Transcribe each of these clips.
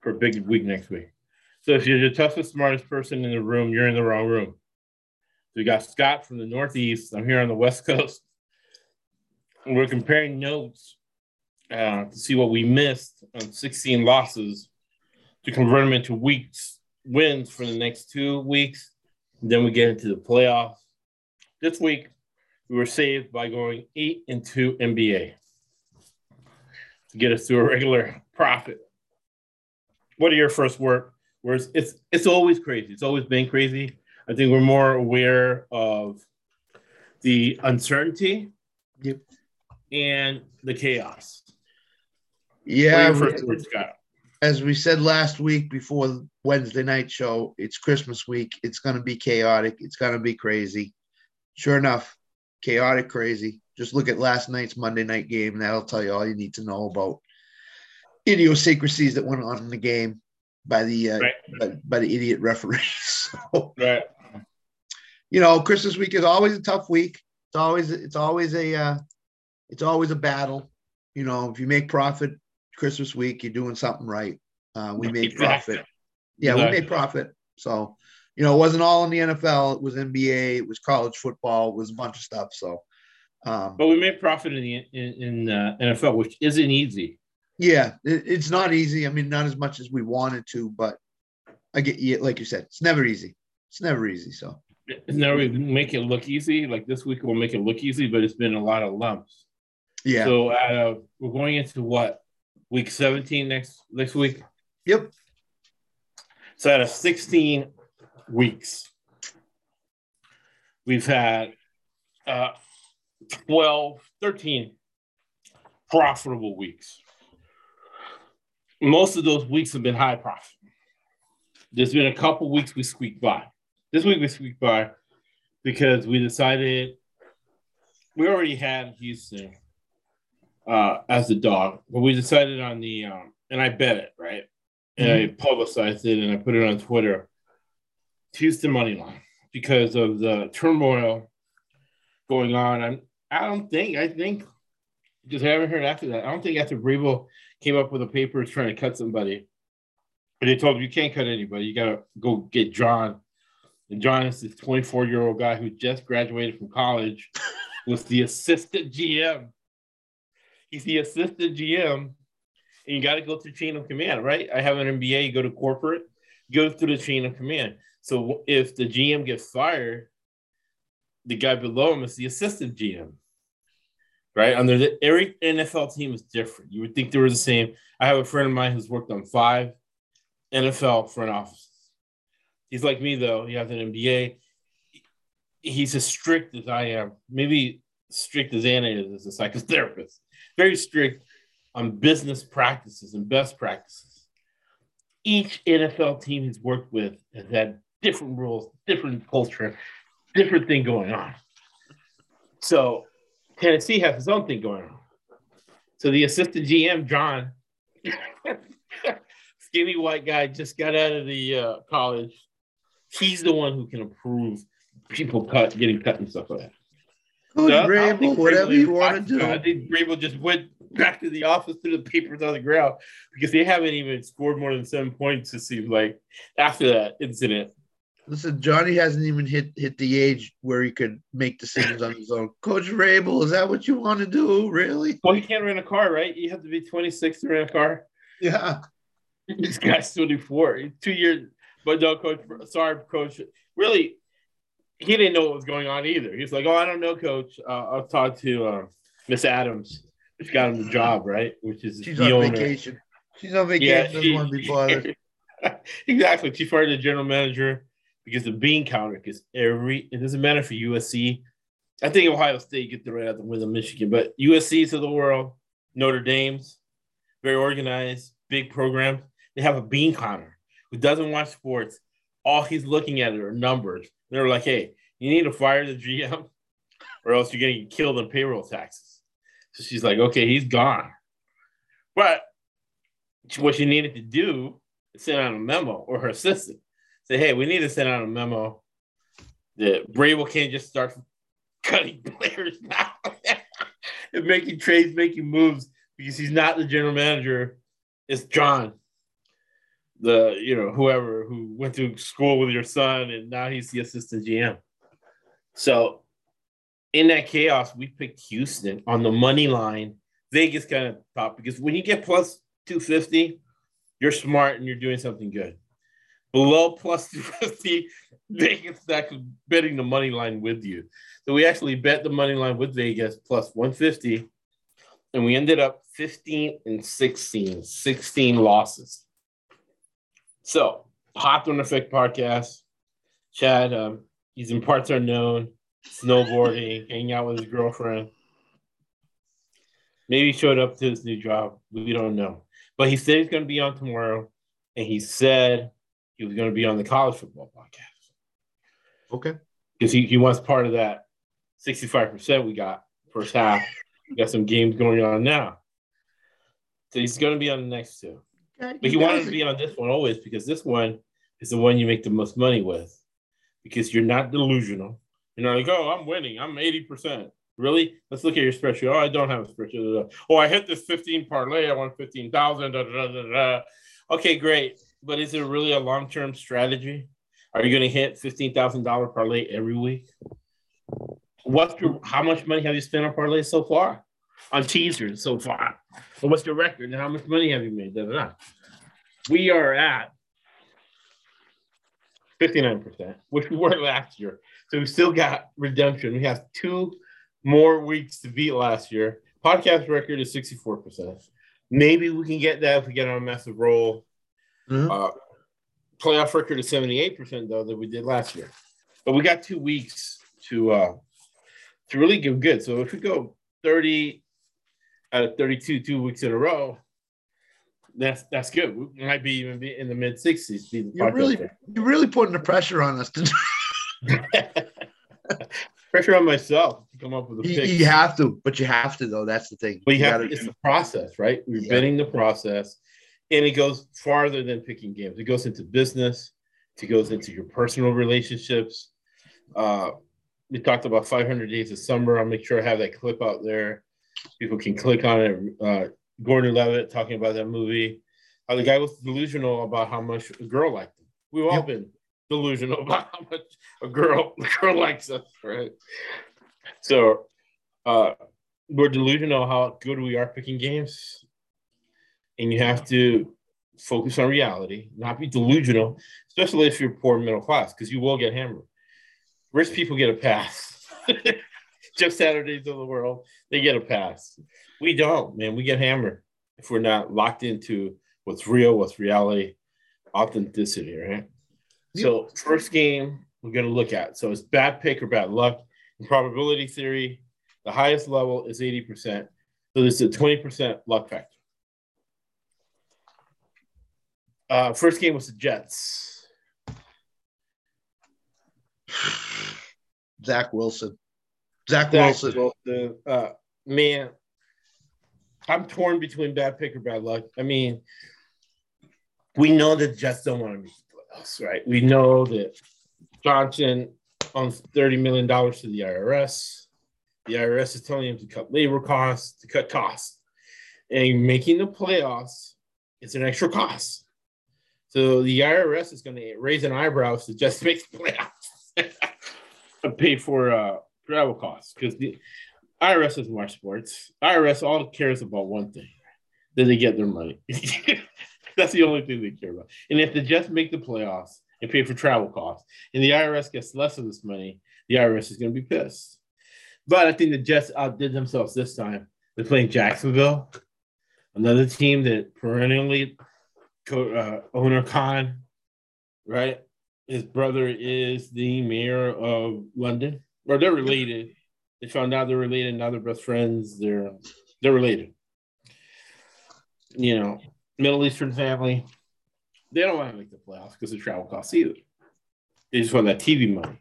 for big week next week. So if you're the toughest, smartest person in the room, you're in the wrong room. So we got Scott from the Northeast. I'm here on the West Coast. And we're comparing notes uh, to see what we missed on 16 losses to convert them into weeks wins for the next two weeks. And then we get into the playoffs. This week, we were saved by going eight and two NBA to get us to a regular profit. What are your first work? Whereas it's it's always crazy. It's always been crazy. I think we're more aware of the uncertainty Yep. and the chaos. Yeah, What are your first words, as we said last week before Wednesday night show, it's Christmas week. It's going to be chaotic. It's going to be crazy. Sure enough, chaotic, crazy. Just look at last night's Monday night game, and that'll tell you all you need to know about idiosyncrasies that went on in the game by the uh, Right. by, by the idiot referees. So, Right. you know, Christmas week is always a tough week. It's always it's always a uh, it's always a battle. You know, if you make profit Christmas week, you're doing something right. Uh, we made Exactly. profit. Yeah, we made profit. So, you know, it wasn't all in the NFL. It was NBA. It was college football. It was a bunch of stuff. So, um, But we made profit in the in, in uh, NFL, which isn't easy. Yeah, it, it's not easy. I mean, not as much as we wanted to, but I get you. Like you said, it's never easy. It's never easy. So, It's never make it look easy. Like this week, we'll make it look easy, but it's been a lot of lumps. yeah. So uh, we're going into what week 17 next next week. yep. So out of 16 weeks, we've had uh, 12, 13 profitable weeks. Most of those weeks have been high profit. There's been a couple weeks we squeaked by. This week we squeaked by because we decided we already had Houston uh, as the dog, but we decided on the um, and I bet it right, and I publicized it and I put it on Twitter. Houston money line because of the turmoil going on. I'm, I don't think I think just haven't heard after that. I don't think after Vrabel came up with a paper trying to cut somebody, And they told him you can't cut anybody. You gotta go get John. And John is this 24 year old guy who just graduated from college, was the assistant GM. He's the assistant GM, and you got to go through chain of command, right? I have an MBA. You go to corporate, go through the chain of command. So if the GM gets fired, the guy below him is the assistant GM, right? Under the every NFL team is different. You would think they were the same. I have a friend of mine who's worked on five NFL front offices. He's like me though. He has an MBA. He's as strict as I am. Maybe strict as Anna is as a psychotherapist. Very strict on business practices and best practices. Each NFL team he's worked with has had different rules, different culture, different thing going on. So Tennessee has his own thing going on. So the assistant GM, John, skinny white guy, just got out of the uh, college. He's the one who can approve people cut, getting cut and stuff like that. Cody So I- I don't Vrabel, think whatever you want to do. I think Vrabel just went back to the office, threw the papers on the ground because they haven't even scored more than seven points. It seems like after that incident. Listen, Johnny hasn't even hit hit the age where he could make decisions on his own. Coach Vrabel, is that what you want to do? Really? Well, he can't rent a car, right? You have to be 26 to rent a car. Yeah. This guy's 24. He's two years. But no, coach, sorry, coach. Really, he didn't know what was going on either. He's like, oh, I don't know, coach. Uh, I'll talk to uh, Miss Adams, which got him the job, right? Which is She's the on owner. vacation. She's on Yeah, vacation. she- doesn't want to be bothered. exactly. She fired the general manager because the bean counter. Because every it doesn't matter for USC. I think Ohio State get the right out the win of Michigan, but USC's of the world, Notre Dame's, very organized, big program. They have a bean counter who doesn't watch sports. All he's looking at are numbers. They're like, hey, you need to fire the GM, or else you're getting killed in payroll taxes. So she's like, okay, he's gone. But what she needed to do is send out a memo, or her assistant say, hey, we need to send out a memo that Vrabel can't just start cutting players now and making trades, making moves because he's not the general manager. It's John. the you know whoever who went to school with your son and now he's the assistant GM. So in that chaos, we picked Houston on the money line. Vegas kind of thought because when you get plus 250, you're smart and you're doing something good. Below plus 250, Vegas actually betting the money line with you. So we actually bet the money line with Vegas plus 150, and we ended up 15 and 16, 16 losses. So, Hawthorne Effect podcast. Chad, um, he's in parts unknown, snowboarding, hanging out with his girlfriend. Maybe showed up to his new job. We don't know. But he said he's going to be on tomorrow, and he said he was going to be on the college football podcast. Okay. Because he, he wants part of that 65% we got first half. We got some games going on now. So he's going to be on the next two. But he wanted to be on this one always because this one is the one you make the most money with because you're not delusional. You're not like, oh, I'm winning. I'm 80%. Really? Let's look at your spreadsheet. Oh, I don't have a spreadsheet. Oh, I hit this 15 parlay. I won 15,000. Okay, great. But is it really a long term strategy? Are you going to hit $15,000 parlay every week? What's your, how much money have you spent on parlay so far? On teasers so far? Well, what's your record and how much money have you made? Da, da, da. We are at 59%, which we were last year. So we still got redemption. We have two more weeks to beat last year. Podcast record is 64%. Maybe we can get that if we get on a massive roll. Mm-hmm. Uh, playoff record is 78%, though, that we did last year. But we got two weeks to uh, to really give good. So if we go 30 out of 32 two weeks in a row, that's that's good. We might be even be in the mid 60s. You're really you're really putting the pressure on us to pressure on myself to come up with a pick. You, you have to, but you have to though. That's the thing. But you, you have to, it's the process, right? We're yeah. betting the process, and it goes farther than picking games. It goes into business. It goes into your personal relationships. Uh, we talked about 500 Days of Summer. I'll make sure I have that clip out there. People can click on it. Uh, Gordon Levitt talking about that movie. How the guy was delusional about how much a girl liked him. We've all yep. been delusional about how much a girl a girl likes us, right? So uh, we're delusional how good we are picking games, and you have to focus on reality, not be delusional, especially if you're poor middle class, because you will get hammered. Rich people get a pass. Jeff Saturdays of the world, they get a pass. We don't, man. We get hammered if we're not locked into what's real, what's reality, authenticity, right? So first game we're going to look at. So it's bad pick or bad luck. In probability theory, the highest level is 80%. So there's a 20% luck factor. Uh, first game was the Jets. Zach Wilson. Zach, Zach Wilson. Wilson. Uh, man, I'm torn between bad pick or bad luck. I mean, we know that Jets don't want to be else, right? We know that Johnson owns $30 million to the IRS. The IRS is telling him to cut labor costs, to cut costs. And making the playoffs is an extra cost. So the IRS is going to raise an eyebrow to just make the playoffs and pay for uh, travel costs because the IRS doesn't watch sports. IRS all cares about one thing: that they get their money. That's the only thing they care about. And if they just make the playoffs and pay for travel costs, and the IRS gets less of this money, the IRS is going to be pissed. But I think the Jets outdid themselves this time. They're playing Jacksonville, another team that perennially uh, owner Khan, right? His brother is the mayor of London, or they're related. They found out they're related. Now they're best friends. They're they're related. You know, Middle Eastern family, they don't want to make the playoffs because of travel costs either. They just want that TV money.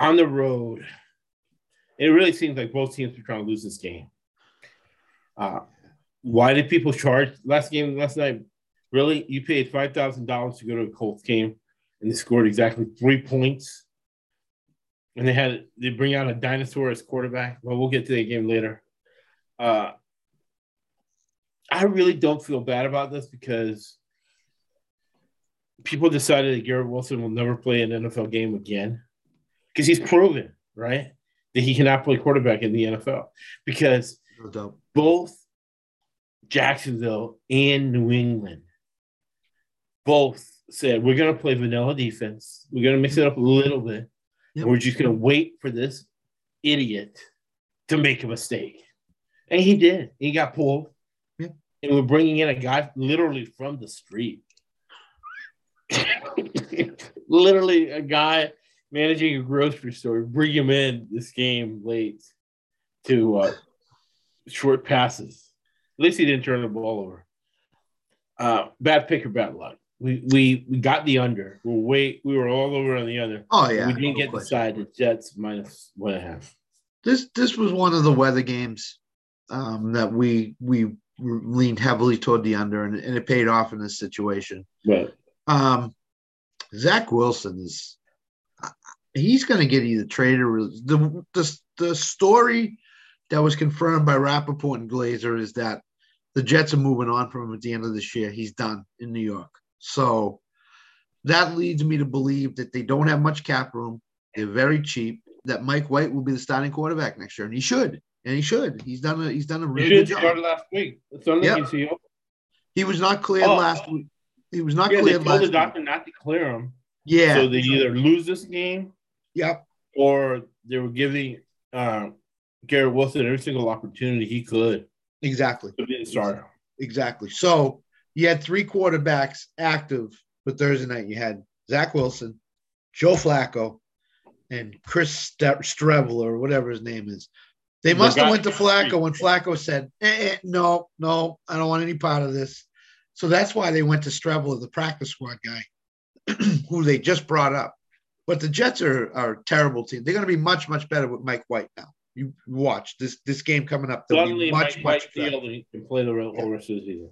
On the road, it really seems like both teams are trying to lose this game. Uh, why did people charge last game last night? Really, you paid five thousand dollars to go to a Colts game, and they scored exactly three points. And they had they bring out a dinosaur as quarterback. Well, we'll get to that game later. Uh, I really don't feel bad about this because people decided that Garrett Wilson will never play an NFL game again because he's proven, right, that he cannot play quarterback in the NFL because No both Jacksonville and New England both said we're going to play vanilla defense. We're going to mix it up a little bit. Yep. And we're just going to wait for this idiot to make a mistake. And he did. He got pulled. Yep. And we're bringing in a guy literally from the street. literally a guy managing a grocery store. Bring him in this game late to uh, short passes. At least he didn't turn the ball over. Uh, bad pick or bad luck. We, we we got the under. We're way we were all over on the under. Oh yeah. we didn't get the side. The Jets minus one and a half. This this was one of the weather games um, that we we leaned heavily toward the under, and, and it paid off in this situation. But Um, Zach Wilson is he's going to get either traded or the, the the story that was confirmed by Rapoport and Glazer is that the Jets are moving on from him at the end of this year. He's done in New York. So that leads me to believe that they don't have much cap room. They're very cheap. That Mike White will be the starting quarterback next year, and he should. And he should. He's done a he's done a he really good start job. last week. Yep. He was not cleared Oh. last week. He was not Yeah, they cleared told last the week. doctor not to clear him. Yeah. So they either lose this game yep. or they were giving uh, Garrett Wilson every single opportunity he could Exactly. to be the starter. Exactly. So you had three quarterbacks active for Thursday night. You had Zach Wilson, Joe Flacco, and Chris Ste- or whatever his name is. They The must have went to Flacco when Flacco said, eh, eh, "No, no, I don't want any part of this." So that's why they went to Strevel, the practice squad guy, who they just brought up. But the Jets are, are a terrible team. They're going to be much, much better with Mike White now. You watch this this game coming up. They'll Suddenly, be much, Mike much White better. field and play the whole rest of the season.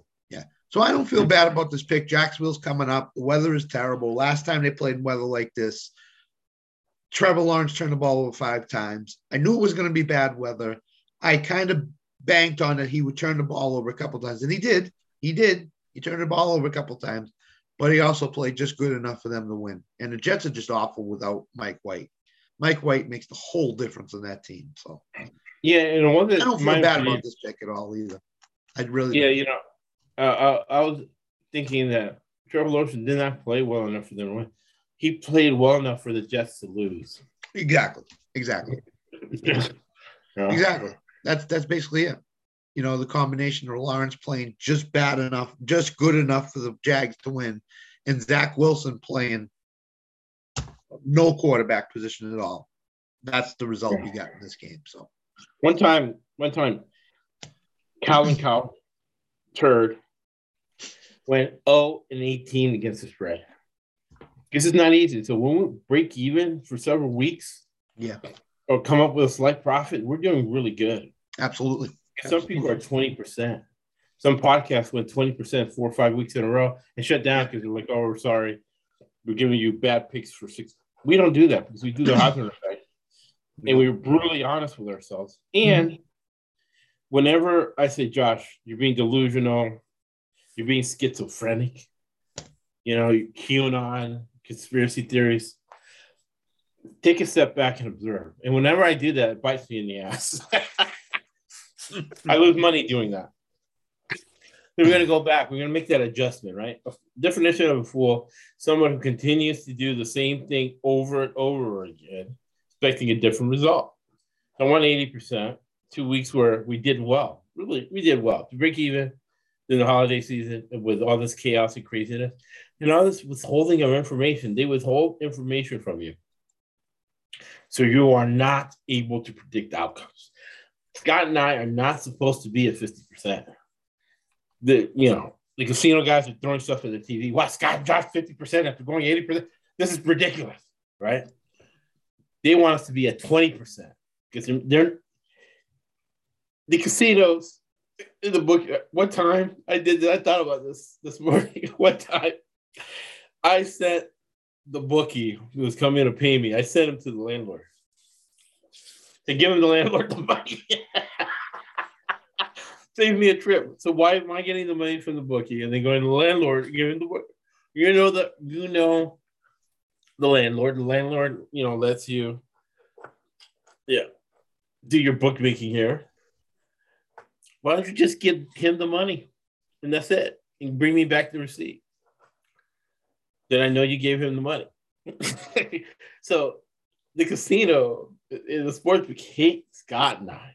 So I don't feel bad about this pick. Jacksonville's coming up. The weather is terrible. Last time they played in weather like this, Trevor Lawrence turned the ball over five times. I knew it was going to be bad weather. I kind of banked on that he would turn the ball over a couple times, and he did. He did. He turned the ball over a couple times, but he also played just good enough for them to win. And the Jets are just awful without Mike White. Mike White makes the whole difference in that team. So Yeah, and one I don't feel bad opinion- about this pick at all either. I'd really Yeah, you know, uh, I, I was thinking that Trevor Lawrence did not play well enough for them to win. He played well enough for the Jets to lose. exactly, exactly. Know? Exactly. That's that's basically it. You know, the combination of Lawrence playing just bad enough, just good enough for the Jags to win, and Zach Wilson playing no quarterback position at all. That's the result you got in this game. So One time, one time, Calvin Cow, turd, went 0 and 18 against the spread. This is not easy. So when we break even for several weeks yeah, or come up with a slight profit, we're doing really good. absolutely. Some people are 20%. Some podcasts went 20% four or five weeks in a row and shut down because they're like, oh, we're sorry. We're giving you bad picks for six. We don't do that because we do the Hawthorne effect. And we're brutally honest with ourselves. Mm-hmm. And whenever I say, Josh, you're being delusional, you're being schizophrenic, you know, QAnon, conspiracy theories, take a step back and observe. And whenever I do that, it bites me in the ass. I lose money doing that. We're going to go back. We're going to make that adjustment, right? A definition of a fool: someone who continues to do the same thing over and over again, expecting a different result. I won eighty percent. Two weeks where we did well. Really, we did well to break even in the holiday season with all this chaos and craziness, and all this withholding of information. They withhold information from you, so you are not able to predict outcomes. Scott and I are not supposed to be at 50%. The you know, the casino guys are throwing stuff at the TV. What Scott dropped 50% after going 80%? This is ridiculous, right? They want us to be at 20% because they're the casinos in the book. what time I did I thought about this this morning. what time I sent the bookie who was coming to pay me, I sent him to the landlord to give him the landlord the money. Save me a trip. So why am I getting the money from the bookie and then going to the landlord, giving the book? You know that you know the landlord. The landlord, you know, lets you, yeah, do your bookmaking here. Why don't you just give him the money, and that's it, and bring me back the receipt? Then I know you gave him the money. so the casino in the sports book hates Scott nine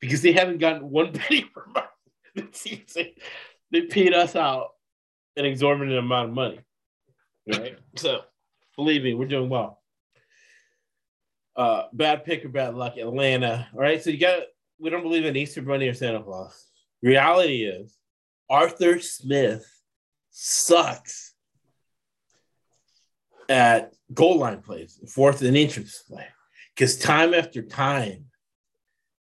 because they haven't gotten one penny per month They paid us out an exorbitant amount of money. Right? so believe me, we're doing well. Uh, bad pick or bad luck, Atlanta. All right. So you got we don't believe in Easter Bunny or Santa Claus. Reality is Arthur Smith sucks at goal line plays, fourth and inches play. Because time after time,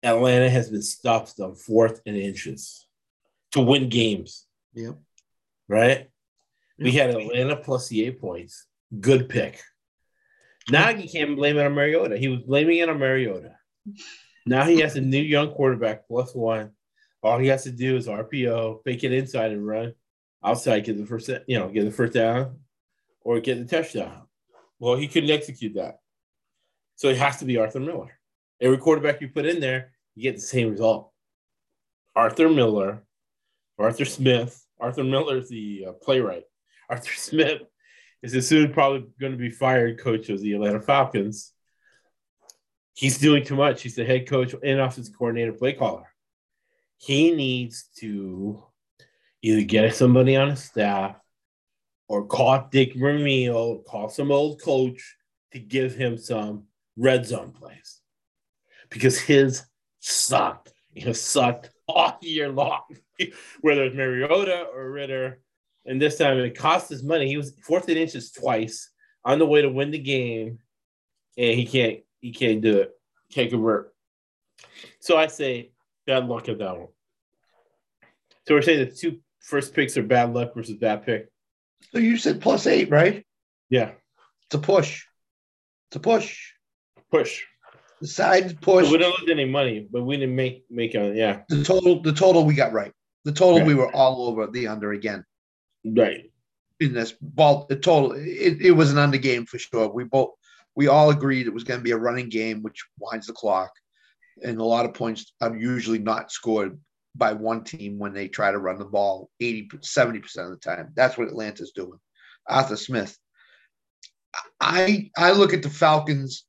Atlanta has been stopped on fourth and inches to win games. Yep. Right? Yep. We had. Atlanta plus the eight points. Good pick. Now you can't blame it on Mariota. He was blaming it on Mariota. Now he has a new young quarterback plus one. All he has to do is RPO, fake it inside and run outside, get the first, you know, get the first down or get the touchdown. Well, he couldn't execute that. So it has to be Arthur Miller. Every quarterback you put in there, you get the same result. Arthur Miller, Arthur Smith. Arthur Miller is the uh, playwright. Arthur Smith is soon probably going to be fired coach of the Atlanta Falcons. He's doing too much. He's the head coach and offensive coordinator, play caller. He needs to either get somebody on his staff or call Dick Vermeil, call some old coach to give him some red zone plays because his sucked. He has sucked all year long, whether it's Mariota or Ridder. And this time it cost us money. He was fourth and inches twice on the way to win the game, and he can't he can't do it. Can't convert. So I say bad luck at that one. So we're saying the two first picks are bad luck versus bad pick. So you said plus eight, right? Yeah. It's a push. It's a push. Push. The side push. So we didn't lose any money, but we didn't make make a yeah. The total, the total we got right. The total Right. we were all over the under again Right. in this ball. The total it, it was an under game for sure. We both we all agreed it was going to be a running game, which winds the clock, and a lot of points are usually not scored by one team when they try to run the ball 80 70 percent of the time. That's what Atlanta's doing. Arthur Smith. I I look at the Falcons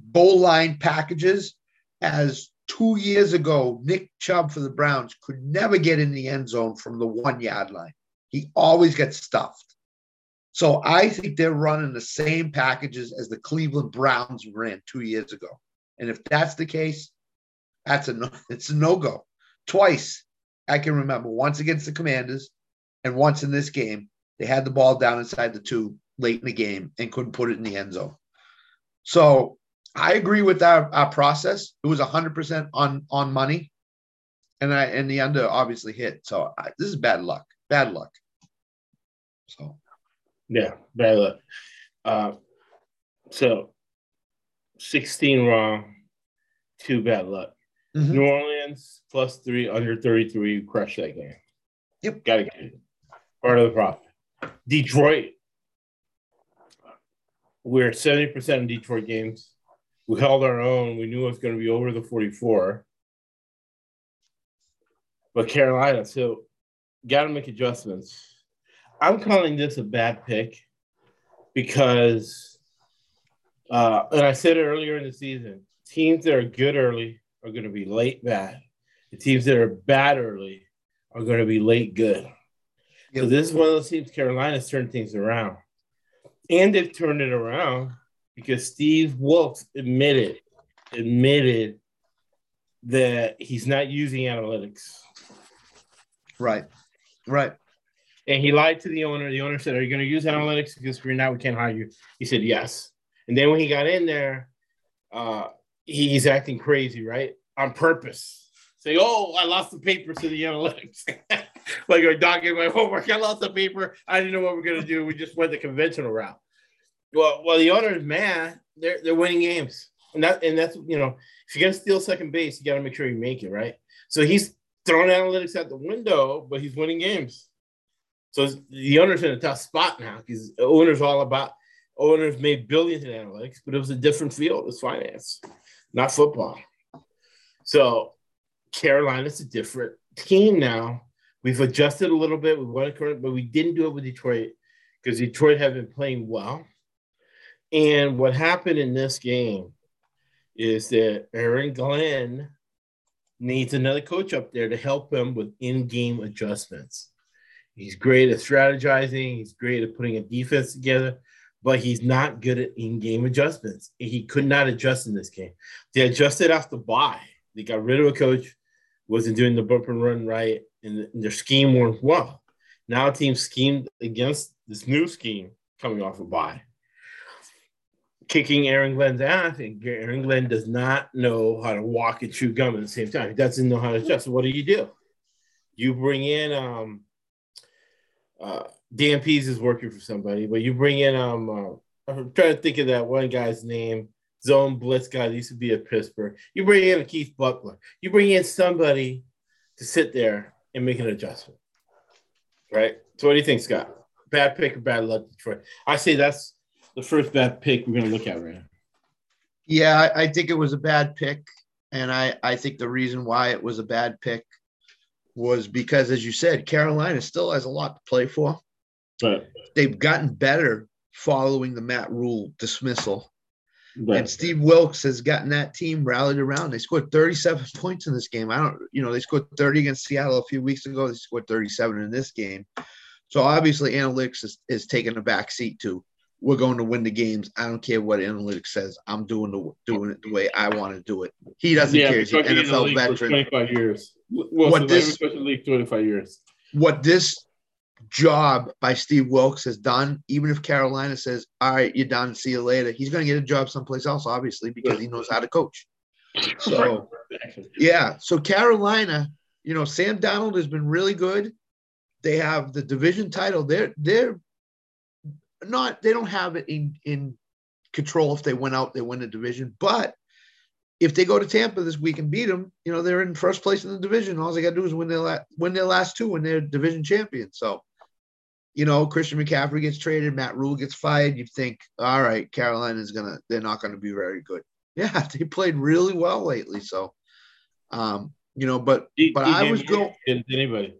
bowl line packages as two years ago, Nick Chubb for the Browns could never get in the end zone from the one yard line. He always gets stuffed. So I think they're running the same packages as the Cleveland Browns ran two years ago. And if that's the case, that's a no, it's a no-go. Twice I can remember, once against the Commanders and once in this game, they had the ball down inside the two late in the game and couldn't put it in the end zone. So I agree with our, our process. It was 100% on on money, and I and the under obviously hit. So I, this is bad luck. Bad luck. So Yeah. Bad luck. Uh, so 16 wrong, two bad luck. mhm. New Orleans plus three under 33, you crush that game. Yep. Gotta get it. Part of the problem. Detroit. We're 70% in Detroit games. We held our own. We knew it was going to be over the 44. But Carolina, so got to make adjustments. I'm calling this a bad pick because, uh, and I said it earlier in the season, teams that are good early are going to be late bad. The teams that are bad early are going to be late good. So this is one of those teams Carolina's turned things around. And they've turned it around because Steve Wilks admitted, admitted that he's not using analytics. right, right. And he lied to the owner. The owner said, Are you going to use analytics? Because if you're not, we can't hire you. He said, Yes. And then when he got in there, uh, he- he's acting crazy, right? On purpose. Say, Oh, I lost the paper to the analytics. like a dog in my homework. I lost the paper. I didn't know what we're going to do. We just went the conventional route. Well, well, the owner is mad. They're, they're winning games. And that and that's you know, if you're gonna steal second base, you gotta make sure you make it, right? So he's throwing analytics out the window, but he's winning games. So the owner's in a tough spot now because owner's all about owners made billions in analytics, but it was a different field. It was finance, not football. So Carolina's a different team now. We've adjusted a little bit. We won current, but we didn't do it with Detroit because Detroit have been playing well. And what happened in this game is that Aaron Glenn needs another coach up there to help him with in-game adjustments. He's great at strategizing. He's great at putting a defense together, but he's not good at in-game adjustments. He could not adjust in this game. They adjusted after bye. They got rid of a coach, wasn't doing the bump and run right, and their scheme worked well. Now, team schemed against this new scheme coming off a of bye, kicking Aaron Glenn's ass. And Aaron Glenn does not know how to walk and chew gum at the same time. He doesn't know how to adjust. So what do you do? You bring in um, uh, Dan is working for somebody, but you bring in um, uh, I'm trying to think of that one guy's name zone blitz guy that used to be at Pittsburgh. You bring in a Keith Butler. You bring in somebody to sit there and make an adjustment. Right? So what do you think, Scott? Bad pick or bad luck, Detroit? I say that's the first bad pick we're going to look at right now. Yeah, I, I think it was a bad pick. And I, I think the reason why it was a bad pick was because, as you said, Carolina still has a lot to play for. Right. They've gotten better following the Matt Rhule dismissal. Right. And Steve Wilks has gotten that team rallied around. They scored 37 points in this game. I don't, you know, they scored 30 against Seattle a few weeks ago. They scored 37 in this game. So obviously, analytics is, is taking a back seat to we're going to win the games. I don't care what analytics says. I'm doing the doing it the way I want to do it. He doesn't yeah, care. He's an NFL veteran. 25 years. Well, what this league 25 years. What this job by Steve Wilks has done, even if Carolina says, All right, you're done, see you later, he's going to get a job someplace else, obviously, because he knows how to coach. So, yeah. So, Carolina, you know, Sam Darnold has been really good. They have the division title. They're, they're, not, they don't have it in, in control if they went out, they win the division. But if they go to Tampa this week and beat them, you know they're in first place in the division. All they got to do is win their la- win their last two, and they're division champions. So you know, Christian McCaffrey gets traded, Matt Rhule gets fired, you think, all right, Carolina's gonna, they're not gonna be very good. Yeah, they played really well lately. So, um, you know, but but I was going anybody.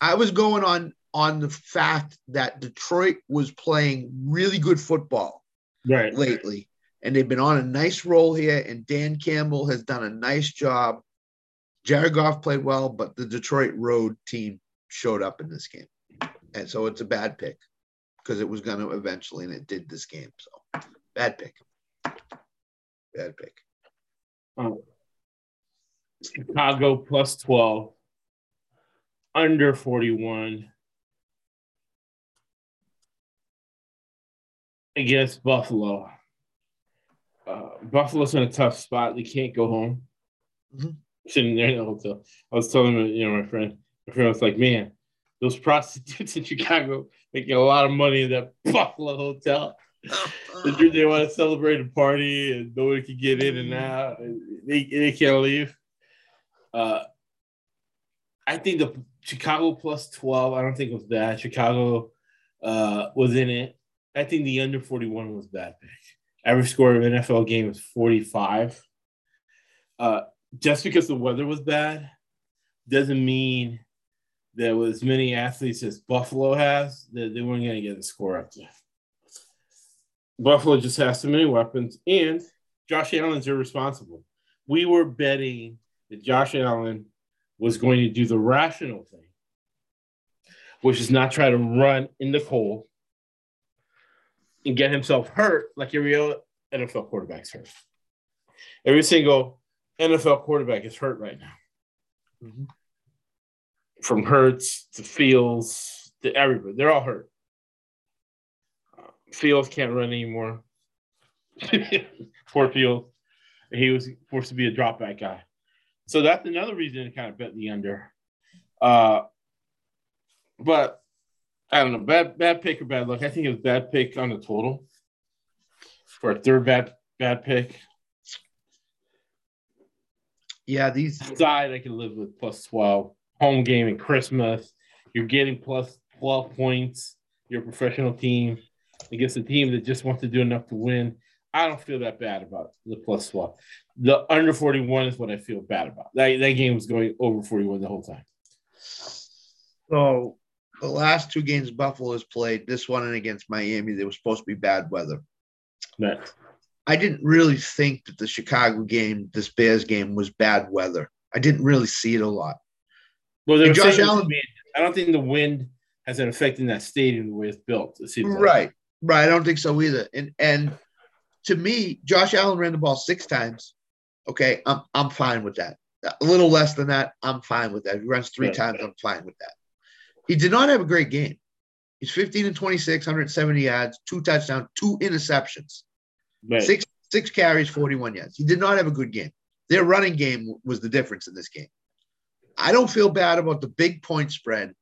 I was going on on the fact that Detroit was playing really good football right lately, and they've been on a nice roll here. And Dan Campbell has done a nice job. Jared Goff played well, but the Detroit Road team showed up in this game and so it's a bad pick because it was going to eventually, and it did this game. So bad pick. Bad pick. Oh. Chicago plus 12, under 41 against Buffalo. Uh, Buffalo's in a tough spot. They can't go home. Mm-hmm. Sitting there in the hotel. I was telling you know, my friend, my friend was like, man, those prostitutes in Chicago making a lot of money in that Buffalo hotel. they want to celebrate a party and nobody can get in and out. And they, they can't leave. Uh, I think the Chicago plus 12, I don't think it was bad. Chicago uh, was in it. I think the under 41 was bad pick. Average score of an NFL game is 45. Uh, just because the weather was bad doesn't mean there was as many athletes as Buffalo has, that they weren't going to get the score up there. Buffalo just has too many weapons, and Josh Allen's irresponsible. We were betting that Josh Allen was going to do the rational thing, which is not try to run in the cold and get himself hurt like every other NFL quarterback's hurt. Every single NFL quarterback is hurt right now. Mm-hmm from Hurts to Fields to everybody. They're all hurt. Uh, Fields can't run anymore. Poor Fields. He was forced to be a drop back guy. So that's another reason to kind of bet the under. Uh, but I don't know, bad bad pick or bad luck. I think it was bad pick on the total for a third bad bad pick. Yeah, these side I can live with plus twelve home game and Christmas. You're getting plus 12 points, you're professional team against a team that just wants to do enough to win. I don't feel that bad about the plus 12. The under 41 is what I feel bad about. That, that game was going over 41 the whole time. So the last two games Buffalo has played, this one and against Miami, there was supposed to be bad weather. Right. I didn't really think that the Chicago game, this Bears game, was bad weather. I didn't really see it a lot. Well, And they're Josh Allen- wind. I don't think the wind has an effect in that stadium the way it's built. It seems like. Right, right. I don't think so either. And and to me, Josh Allen ran the ball six times. Okay, I'm I'm fine with that. A little less than that, I'm fine with that. If he runs three Right. times, I'm fine with that. He did not have a great game. He's 15 and 26, 170 yards, two touchdowns, two interceptions, Right. six six carries, 41 yards. He did not have a good game. Their running game was the difference in this game. I don't feel bad about the big point spread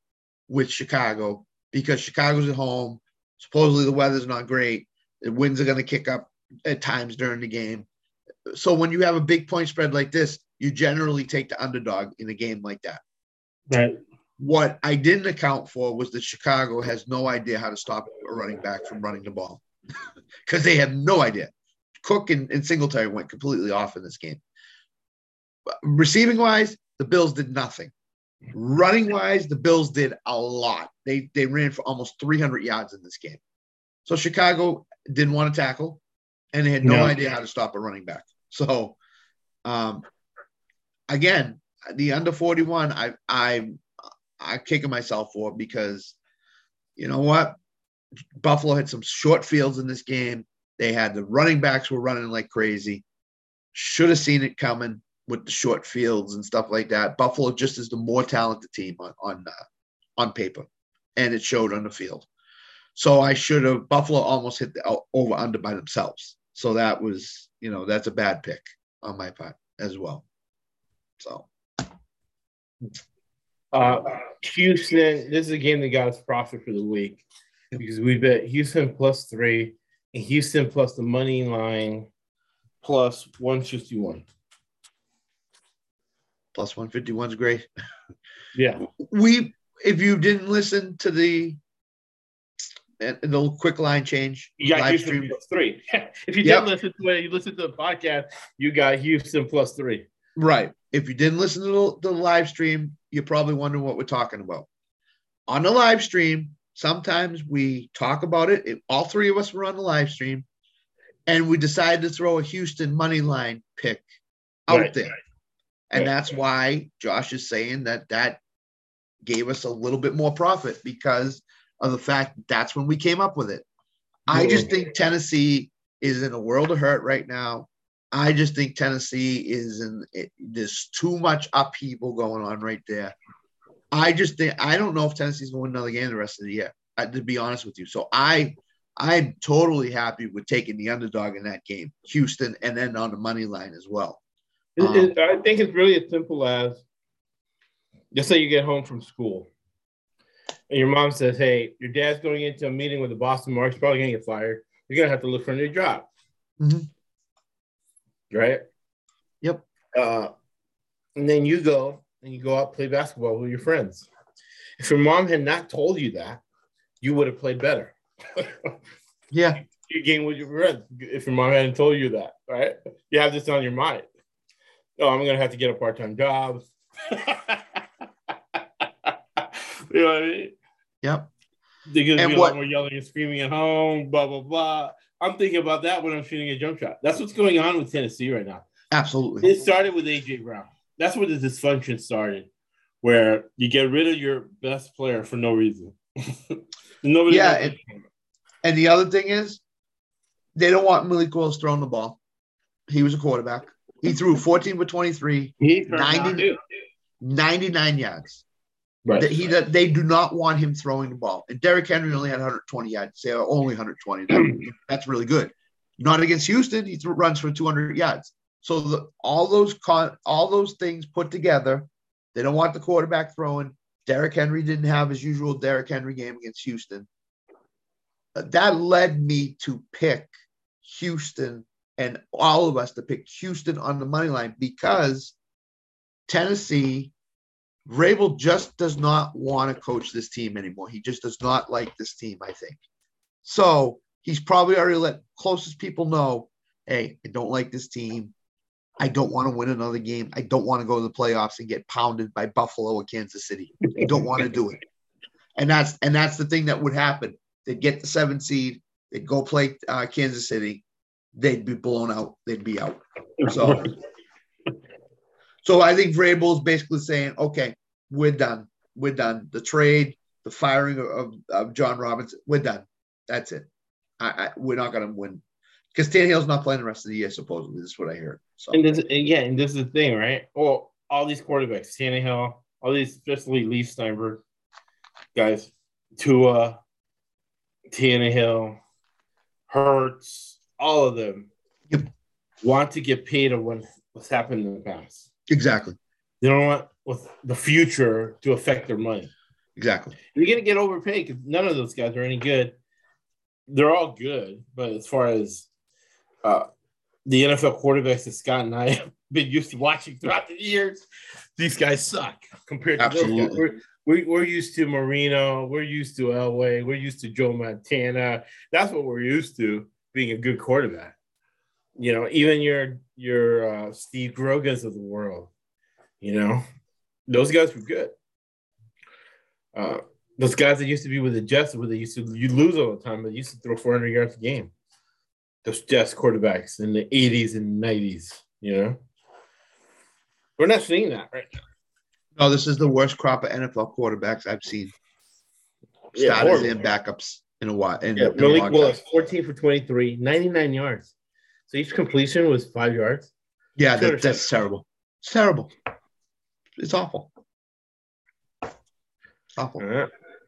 with Chicago because Chicago's at home. Supposedly the weather's not great. The winds are going to kick up at times during the game. So when you have a big point spread like this, you generally take the underdog in a game like that. Right. What I didn't account for was that Chicago has no idea how to stop a running back from running the ball because they have no idea. Cook and, and Singletary went completely off in this game. Receiving wise, the Bills did nothing. Running wise, the Bills did a lot. They they ran for almost 300 yards in this game. So Chicago didn't want to tackle, and they had no No. idea how to stop a running back. So, um, again, the under 41, I I I'm kicking myself for because you know what? Buffalo had some short fields in this game. They had the running backs were running like crazy. Should have seen it coming with the short fields and stuff like that. Buffalo just is the more talented team on on uh, on paper, and it showed on the field. So I should have Buffalo almost hit the over under by themselves. So that was you know that's a bad pick on my part as well. So Uh, Houston, this is a game that got us profit for the week because we bet Houston plus three and Houston plus the money line plus 151. plus 151 is great. Yeah. we if you didn't listen to the and the quick line change You got live Houston stream, plus three. if you Yep. didn't listen to it, you listened to the podcast, you got Houston plus three. Right if you didn't listen to the, the live stream you're probably wondering what we're talking about on the live stream sometimes we talk about it, it all three of us were on the live stream and we decided to throw a houston money line pick out Right. there and Right. that's why josh is saying that that gave us a little bit more profit because of the fact that that's when we came up with it. I just think Tennessee is in a world of hurt right now. I just think Tennessee is in it, there's too much upheaval going on right there. I just think I don't know if Tennessee's going to win another game the rest of the year. uh, To be honest with you, so I I'm totally happy with taking the underdog in that game, Houston, and then on the money line as well. Um, it- I think it's really as simple as just say you get home from school and your mom says, Hey, your dad's going into a meeting with the Boston Marks, probably going to get fired. You're going to have to look for a new job. Mhm. Right? Yep. Uh, and then you go and you go out play basketball with your friends. If your mom had not told you that, you would have played better. Yeah, you game with your friends if your mom hadn't told you that, right? You have this on your mind. Oh, I'm gonna have to get a part-time job. you know what I mean? yep. There's gonna And be a lot more yelling and screaming at home, blah blah blah. I'm thinking about that when I'm shooting a jump shot. That's what's going on with Tennessee right now. Absolutely. It started with AJ Brown. That's where the dysfunction started, where you get rid of your best player for no reason. Nobody. Yeah, it- And the other thing is, they don't want Malik Willis throwing the ball. He was a quarterback. He threw 14 for 23, he turned out 90 99 yards. Right. That he that they do not want him throwing the ball. And Derrick Henry only had 120 yards. Say only 120. That- that's really good. Not against Houston. He threw, runs for 200 yards. So the, all those con, all those things put together, they don't want the quarterback throwing. Derrick Henry didn't have his usual Derrick Henry game against Houston. Uh, That led me to pick Houston and all of us to pick Houston on the money line because Tennessee Vrabel just does not want to coach this team anymore. He just does not like this team, I think. So he's probably already let closest people know, hey, I don't like this team. I don't want to win another game. I don't want to go to the playoffs and get pounded by Buffalo or Kansas City. I don't want to do it. And that's and that's the thing that would happen. They'd get the seven seed. They'd go play uh, Kansas City. They'd be blown out. They'd be out. So, so I think Vrabel is basically saying, okay, we're done. We're done. The trade, the firing of, of Jon Robinson, we're done. That's it. I, I we're not going to win because Tannehill's not playing the rest of the year. Supposedly, this is what I heard. So and this, and yeah, and this is the thing, right? Well, all these quarterbacks, Tannehill, all these, especially Leigh Steinberg guys, Tua, Tannehill, Hurts, all of them Yep. want to get paid on what, what's happened in the past. Exactly, They don't want with the future to affect their money. exactly. You're gonna get overpaid because none of those guys are any good. They're all good, but as far as uh, the NFL quarterbacks that Scott and I have been used to watching throughout the years, these guys suck compared to those guys. We're, we, we're used to Marino, we're used to Elway, we're used to Joe Montana. That's what we're used to being a good quarterback. You know, even your your uh, Steve Grogans of the world. You know, those guys were good. Uh, those guys that used to be with the Jets, where they used to you lose all the time, but used to throw 400 yards a game. Those Jets quarterbacks in the 80s and 90s, you know. We're not seeing that right now. No, this is the worst crop of NFL quarterbacks I've seen. Yeah, Starters horrible. and backups in a while. In, Yeah, in Malik Willis, 14 for 23, 99 yards. So each completion was five yards. Yeah, that, that's terrible. It's terrible. It's awful. It's awful.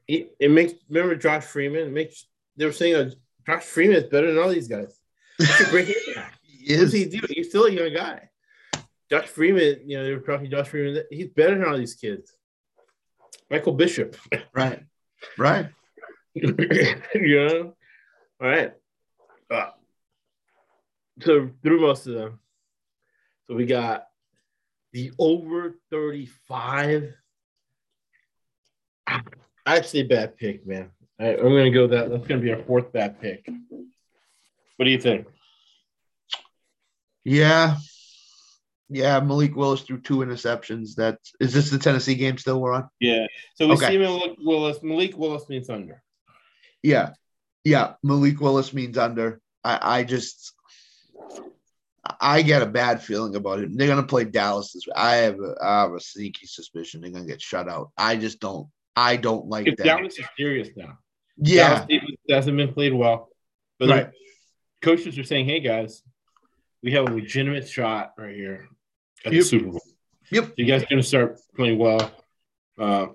It, it makes remember Josh Freeman. It makes they were saying uh, Josh Freeman is better than all these guys. He's a great hitter. He What does is. he do? He's still a young guy. Josh Freeman, you know, they were talking Josh Freeman. He's better than all these kids. Michael Bishop, Right. Right. you know. All right. Uh, so through most of them, so we got the over thirty-five. I'd bad pick, man. I, I'm going to go that. That's going to be our fourth bad pick. What do you think? Yeah. Yeah. Malik Willis threw two interceptions. That is this the Tennessee game still we're on? Yeah. So we Okay. see Malik Willis. Malik Willis means under. Yeah. Yeah. Malik Willis means under. I, I just I get a bad feeling about it. They're gonna play Dallas this week. I have a, I have a sneaky suspicion they're gonna get shut out. I just don't I don't like that. Dallas is serious now. yeah. Dallas hasn't been played well. But Right. coaches are saying, hey, guys, we have a legitimate shot right here at Yep. the Super Bowl. Yep. So you guys going to start playing well. Uh,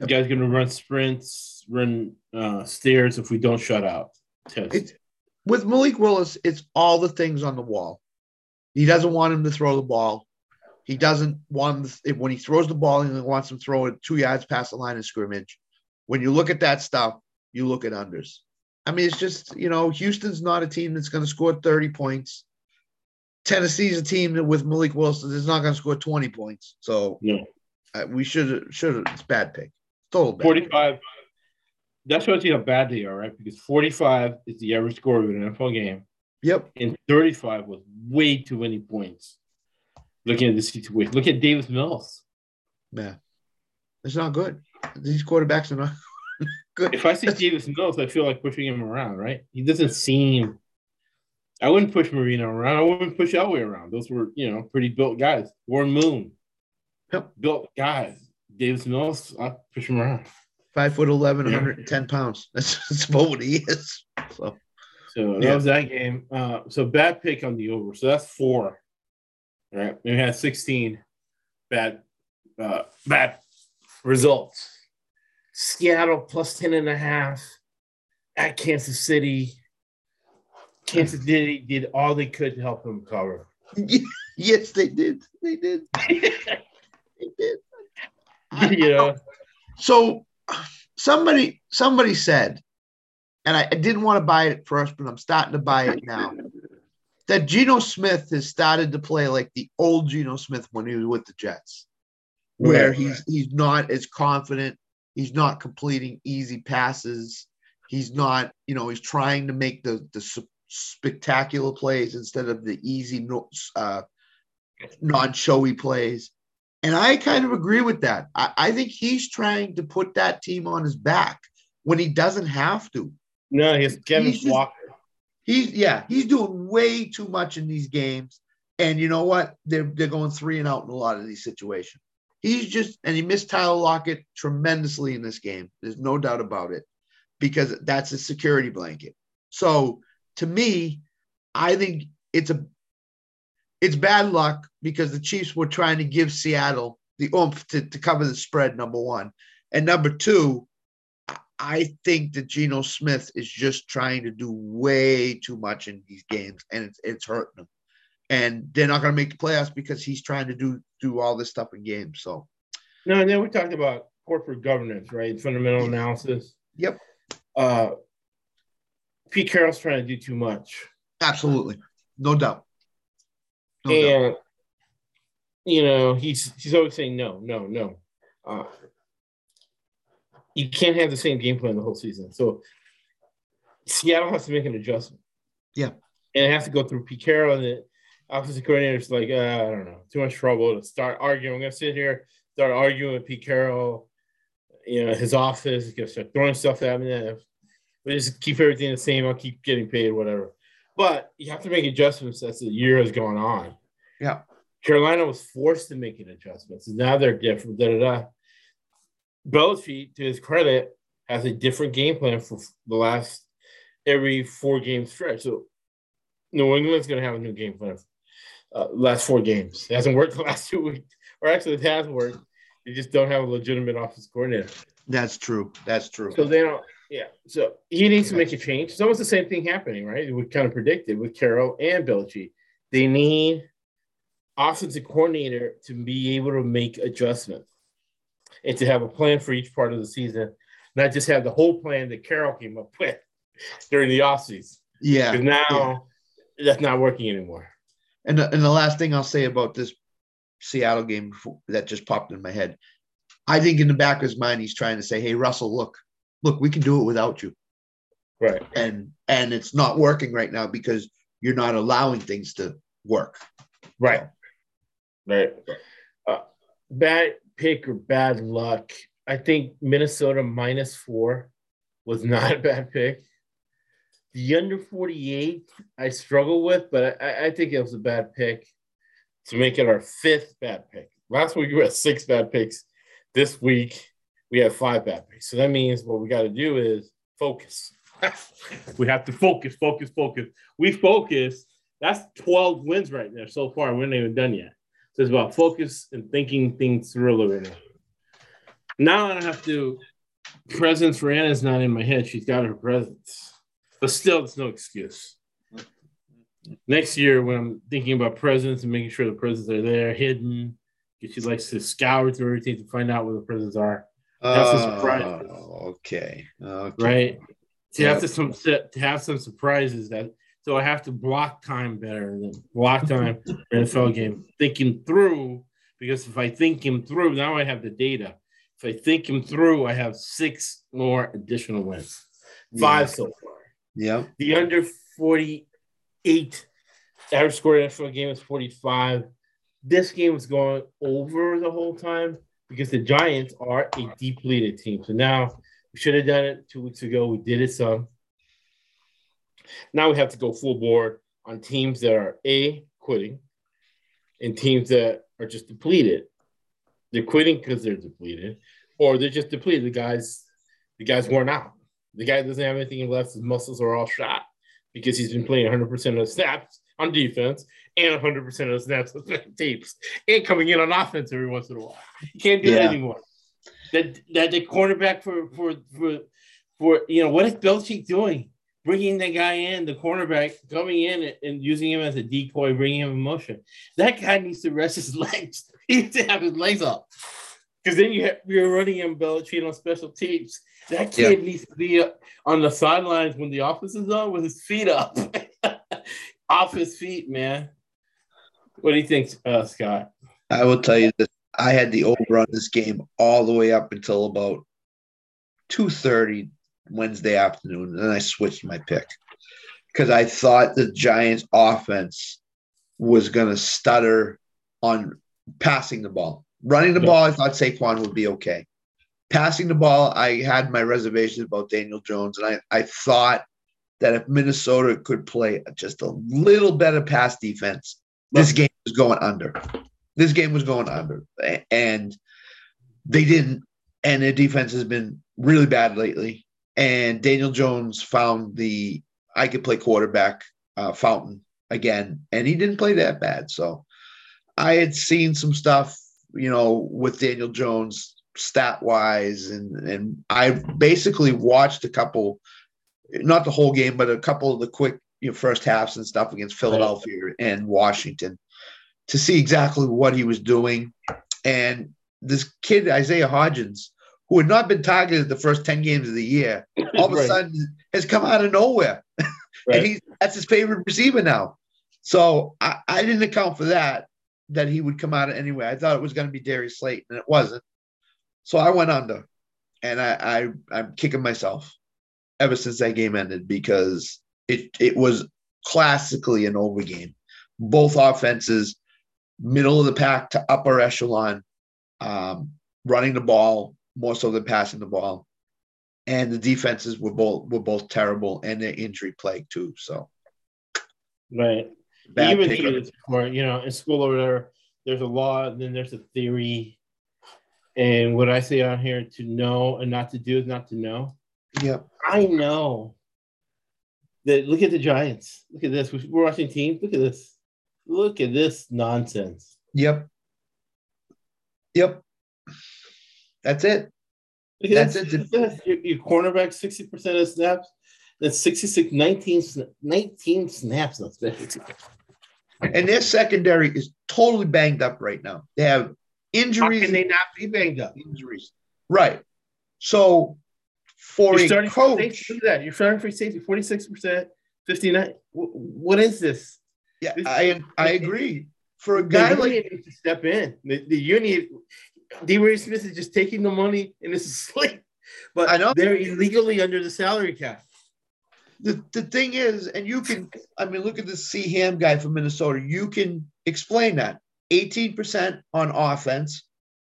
Yep. You guys going to run sprints, run uh, stairs if we don't shut out. Test. It's with Malik Willis, it's all the things on the wall. He doesn't want him to throw the ball. He doesn't want him when he throws the ball, he wants him to throw it two yards past the line of scrimmage. When you look at that stuff, you look at unders. I mean, it's just, you know, Houston's not a team that's going to score 30 points. Tennessee's a team that with Malik Wilson that's not going to score 20 points. So no. uh, we should, should, it's bad pick. Total bad. 45. That shows you how bad day, all right? Because 45 is the average score of an NFL game, Yep. and 35 was way too many points. Looking at the situation, look at Davis Mills. Yeah. It's not good. These quarterbacks are not good. If I see Davis Mills, I feel like pushing him around, right? He doesn't seem. I wouldn't push Marino around. I wouldn't push Elway around. Those were, you know, pretty built guys. Warren Moon, Yep. built guys. Davis Mills, I push him around. Five foot 11, Yeah. 110 pounds. That's, that's about what he is. So, So that Yeah. was that game. Uh, so bad pick on the over. So that's four. Right. We had 16 bad uh, bad results. Seattle plus 10 and a half at Kansas City. Kansas City did all they could to help them cover. yes, they did. They did. They did. you know, So, somebody somebody said, and I, I didn't want to buy it at first, but I'm starting to buy it now. That Geno Smith has started to play like the old Geno Smith when he was with the Jets. where Right, he's he's not as confident. He's not completing easy passes. He's not, you know, he's trying to make the the spectacular plays instead of the easy, uh, non-showy plays. And I kind of agree with that. I, I think he's trying to put that team on his back when he doesn't have to. No, he's Kevin He's just- Walker. He's yeah, he's doing way too much in these games. And you know what? They're they're going three and out in a lot of these situations. He's just and he missed Tyler Lockett tremendously in this game. There's no doubt about it, because that's a security blanket. So to me, I think it's a it's bad luck because the Chiefs were trying to give Seattle the oomph to, to cover the spread, number one. And number two, I- think that Geno Smith is just trying to do way too much in these games, and it's it's hurting them. And they're not going to make the playoffs because he's trying to do do all this stuff in games. So, No, and then we talked about corporate governance, right? Fundamental analysis. yep, Uh, Pete Carroll's trying to do too much. absolutely, no doubt. No doubt. and you know he's he's always saying no no no uh, you can't have the same game plan the whole season so seattle has to make an adjustment Yeah. and it has to go through Pete Carroll and the offensive coordinator's like uh, i don't know too much trouble to start arguing i'm gonna sit here start arguing with Pete Carroll you know his office gonna start throwing stuff at me we just keep everything the same i'll keep getting paid whatever but you have to make adjustments as the year has gone on Yeah. Carolina was forced to make an adjustment. And now they're different. Da, da, da. Belichick, to his credit, has a different game plan for the last every four game stretch. So New England's going to have a new game plan. Uh, last four games. It hasn't worked the last two weeks, or actually, it has worked. They just don't have a legitimate offense coordinator. That's true. That's true. So they don't. Yeah. So he needs to make a change. It's almost the same thing happening, right? We kind of predicted with Carroll and Belichick. They need offensive coordinator to be able to make adjustments and to have a plan for each part of the season, not just have the whole plan that Carol came up with during the off offseason. yeah. Because now that's not working anymore. And the, and the last thing I'll say about this Seattle game that just popped in my head, I think in the back of his mind he's trying to say, "Hey Russell, look, look, we can do it without you," Right. and and it's not working right now because you're not allowing things to work. Right. Right. Uh, bad pick or bad luck. I think Minnesota minus four was not a bad pick. The under 48, I struggle with, but I, I think it was a bad pick to make it our fifth bad pick. Last week we had six bad picks. This week we have five bad picks. So that means what we got to do is focus. we have to focus, focus, focus. We focus. That's 12 wins right there so far. We're not even done yet. So it's about focus and thinking things through a little bit. Now I don't have to. Presence for Anna's not in my head. She's got her presence, but still, it's no excuse. Next year, when I'm thinking about presents and making sure the presents are there, hidden, because she likes to scour through everything to find out where the presents are, That's some surprises. Oh, okay. Okay. right? To Yeah. have to some to have some surprises that so I have to block time better than block time NFL game, thinking through because if I think him through, now I have the data. If I think him through, I have six more additional wins, five so far. Yeah. The under 48 average score in NFL game is 45. This game was going over the whole time because the Giants are a depleted team. So now we should have done it two weeks ago. We did it some. Now we have to go full board on teams that are A, quitting, and teams that are just depleted. They're quitting because they're depleted, or they're just depleted. The guys, the guy's worn out. The guy doesn't have anything left. His muscles are all shot because he's been playing 100% of the snaps on defense and 100% of the snaps on tapes and coming in on offense every once in a while. You can't do Yeah. that anymore. That that the cornerback for for for for you know what is Belichick doing? Bringing the guy in, the cornerback coming in and, using him as a decoy, bringing him in motion. That guy needs to rest his legs. He needs to have his legs up. Because then you have, you're running him Belichick on special teams. That kid needs to be on the sidelines when the offense is on with his feet up, off his feet, man. What do you think, uh, Scott? I will tell you this. I had the over on this game all the way up until about 2:30 Wednesday afternoon, and I switched my pick because I thought the Giants offense was going to stutter on passing the ball. Running the Yeah. ball, I thought Saquon would be okay. Passing the ball, I had my reservations about Daniel Jones, and I, I thought that if Minnesota could play just a little better pass defense, this game was going under. This game was going under. And they didn't. And their defense has been really bad lately. And Daniel Jones found the I could play quarterback uh, fountain again, and he didn't play that bad. So I had seen some stuff, you know, with Daniel Jones stat wise, and and I basically watched a couple, not the whole game, but a couple of the quick you know, first halves and stuff against Philadelphia and Washington to see exactly what he was doing. And this kid Isaiah Hodgins, who had not been targeted the first ten games of the year, all of a Right. sudden has come out of nowhere Right. and he's that's his favorite receiver now. So I, I didn't account for that that he would come out of anyway. I thought it was going to be Darius Slayton, and it wasn't. So I went under, and I, I I'm kicking myself ever since that game ended because it it was classically an over game. Both offenses, middle of the pack to upper echelon, um, running the ball more so than passing the ball and the defenses were both were both terrible and they're injury plagued too. So Right. bad Even through this before, you know, in school over there, there's a law, and then there's a theory. And what I say on here to know and not to do is not to know. Yep. I know that look at the Giants. Look at this. We're watching teams. Look at this. Look at this nonsense. Yep. Yep. That's it. Look at That's this. it. Look at this. Your, your cornerback, 60% of snaps. That's 66, 19, 19 snaps. That's bad. And their secondary is totally banged up right now. They have How injuries. can they not be banged up? injuries. Right. So for You're a starting for coach, safety. Look at that. You're starting for safety, 46%, 59. What is this? yeah, this- I I agree. For a guy like to step in. The, the union, D. Smith is just taking the money and it's asleep. But I know. they're illegally under the salary cap. the, the thing is, and you can, I mean, look at the C Ham guy from Minnesota. You can explain that 18% on offense,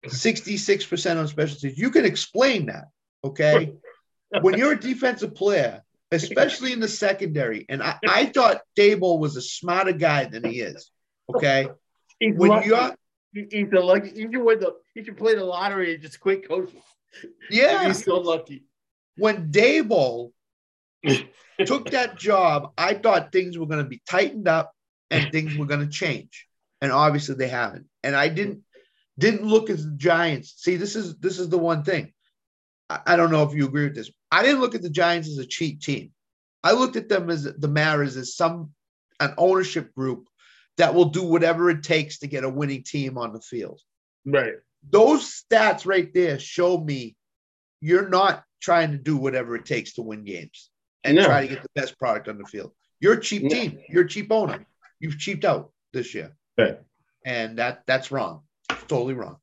66% on special teams. You can explain that. Okay. when you're a defensive player, especially in the secondary, and I, I thought Daboll was a smarter guy than he is. Okay. When you're, he's the lucky. He should win the. He should play the lottery and just quit coaching. yeah, He's so lucky. when Daboll took that job, I thought things were going to be tightened up and things were going to change, and obviously they haven't. And I didn't didn't look at the Giants. See, this is this is the one thing. I, I don't know if you agree with this. I didn't look at the Giants as a cheap team. I looked at them as the Maras as some an ownership group that will do whatever it takes to get a winning team on the field Right. those stats right there show me you're not trying to do whatever it takes to win games and No. try to get the best product on the field. You're a cheap team. You're a cheap owner. You've cheaped out this year, Right. and that that's wrong. It's totally wrong.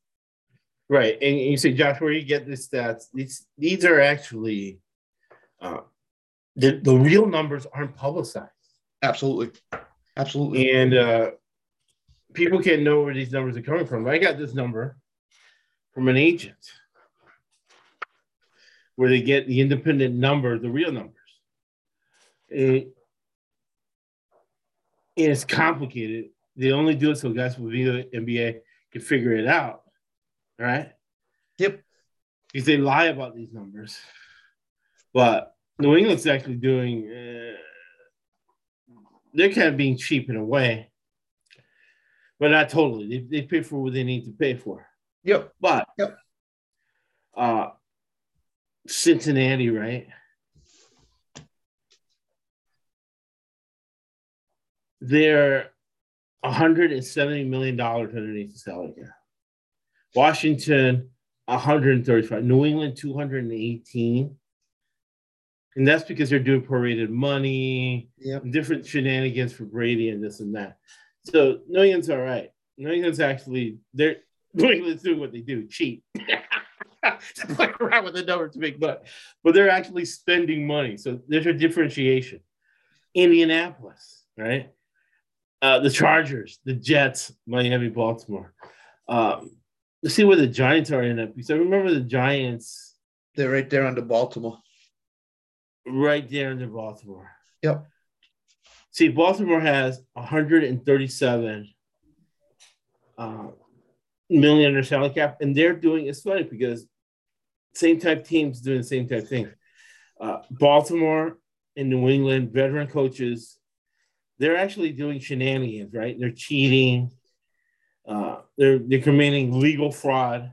Right. And you say, Josh, where you get the stats? These these are actually uh, the the real numbers aren't publicized. Absolutely, absolutely. and uh, people can't know where these numbers are coming from. I got this number from an agent where they get the independent number, the real numbers. It, it's complicated. They only do it so guys with the NBA can figure it out, right? Yep. Because they lie about these numbers, but New England's actually doing. Uh, they're kind of being cheap in a way, but not totally. They, they pay for what they need to pay for. Yep. But Yep. uh, Cincinnati, right? They're 170 million dollars underneath the salary cap. Washington, 135. New England, 218. And that's because they're doing prorated money, Yep. different shenanigans for Brady and this and that. So England's all right. England's actually they're England's doing what they do, cheap. to play around with the numbers to make money. But they're actually spending money. So there's a differentiation. Indianapolis, right? Uh, the Chargers, the Jets, Miami, Baltimore. Um, let's see where the Giants are in it. Because I remember the Giants. They're right there under Baltimore. Right there under Baltimore. Yep. See, Baltimore has 137 uh, million under salary cap, and they're doing it's funny because same type teams doing the same type thing. Uh, Baltimore and New England, veteran coaches, they're actually doing shenanigans, right? They're cheating, uh, they're they're committing legal fraud,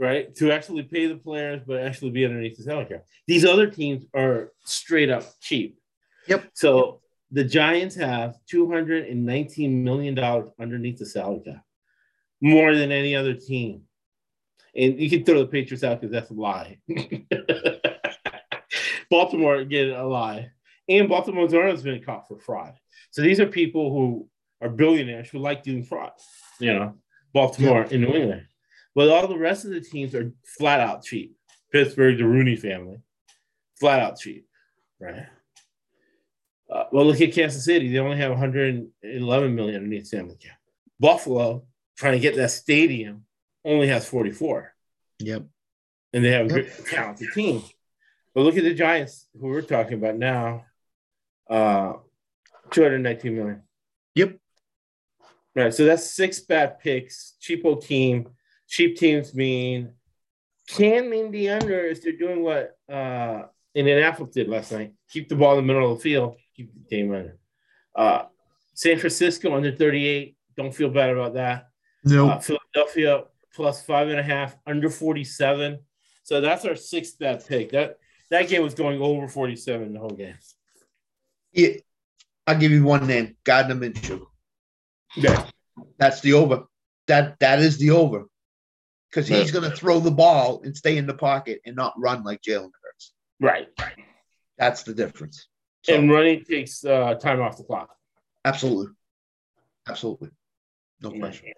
right? To actually pay the players, but actually be underneath the salary cap. These other teams are straight up cheap. Yep. So the Giants have two hundred and nineteen million dollars underneath the salary cap, more than any other team. And you can throw the Patriots out because that's a lie. Baltimore again a lie, and Baltimore's owner has been caught for fraud. So these are people who are billionaires who like doing fraud. You know, Baltimore and New England, but all the rest of the teams are flat out cheap. Pittsburgh, the Rooney family, flat out cheap, right? Uh, well, look at Kansas City; they only have 111 million underneath salary cap. Buffalo, trying to get that stadium, only has 44. Yep. And they have a good, talented team. But look at the Giants, who we're talking about now. Uh, 219 million. Yep. Right. So that's six bad picks. Cheapo team. Cheap teams mean can mean the under if they're doing what uh Indianapolis did last night. Keep the ball in the middle of the field. Keep the game under. Uh, San Francisco under 38. Don't feel bad about that. No. Uh, Philadelphia plus five and a half, under 47. So that's our sixth bet pick. That that game was going over 47 the whole game. Yeah. I'll give you one name, Gardner Minshew. Yeah. That's the over. That that is the over. Because he's Yeah. gonna throw the ball and stay in the pocket and not run like Jalen Hurts. Right. Right. That's the difference. So, And running takes uh, time off the clock. absolutely. Absolutely. No question.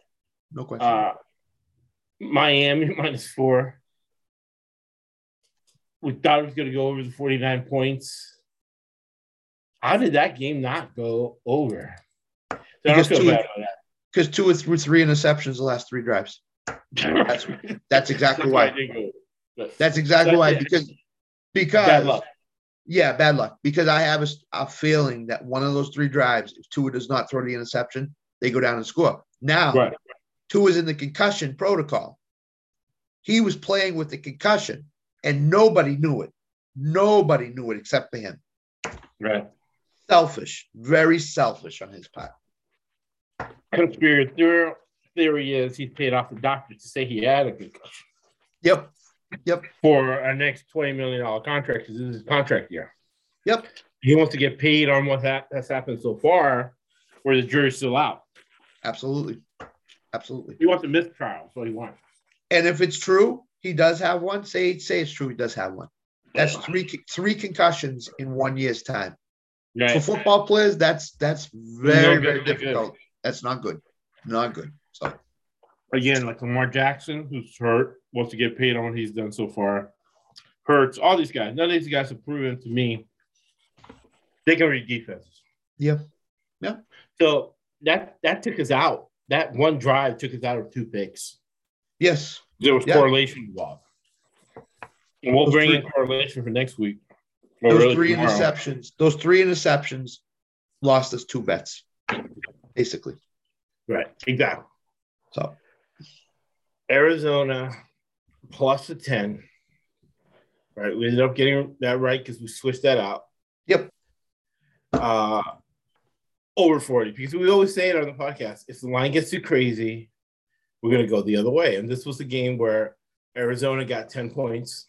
No question. Uh, Miami minus four. We thought it was going to go over the 49 points. How did that game not go over? So Because two- Because two or three, three interceptions the last three drives. That. That's that's exactly why it why. didn't go over. But That's exactly why. Because because bad luck. Yeah, bad luck. Because I have a feeling that one of those three drives, if Tua does not throw the interception, they go down and score. Now, Right. Tua's in the concussion protocol. He was playing with the concussion, and nobody knew it. Nobody knew it except for him. Right. Selfish, very selfish on his part. Conspiracy theory, is he's paid off the doctor to say he had a concussion Yep, yep, for a next $20 million contract because this is his contract year. yep. He wants to get paid on what that, has happened so far, where the jury's still out. Absolutely, absolutely. He wants a mistrial, so he wants. And if it's true, he does have one. Say say it's true. He does have one. That's three three concussions in one year's time. For football players, that's that's very good, very difficult. That's not good. Not good. So Again, like Lamar Jackson, who's hurt, wants to get paid on what he's done so far. Hurts, all these guys. None of these guys have proven to me they can read defenses. yeah, Yeah. So that that took us out. That one drive took us out of two picks. yes, There was Yeah. correlation involved. And we'll Those bring three- in correlation for next week. Those really three tomorrow. interceptions. Those three interceptions lost us two bets, basically. Right. Exactly. So Arizona plus a 10. Right. We ended up getting that right because we switched that out. Yep. Uh over 40. Because we always say it on the podcast. If the line gets too crazy, we're gonna go the other way. And this was a game where Arizona got 10 points.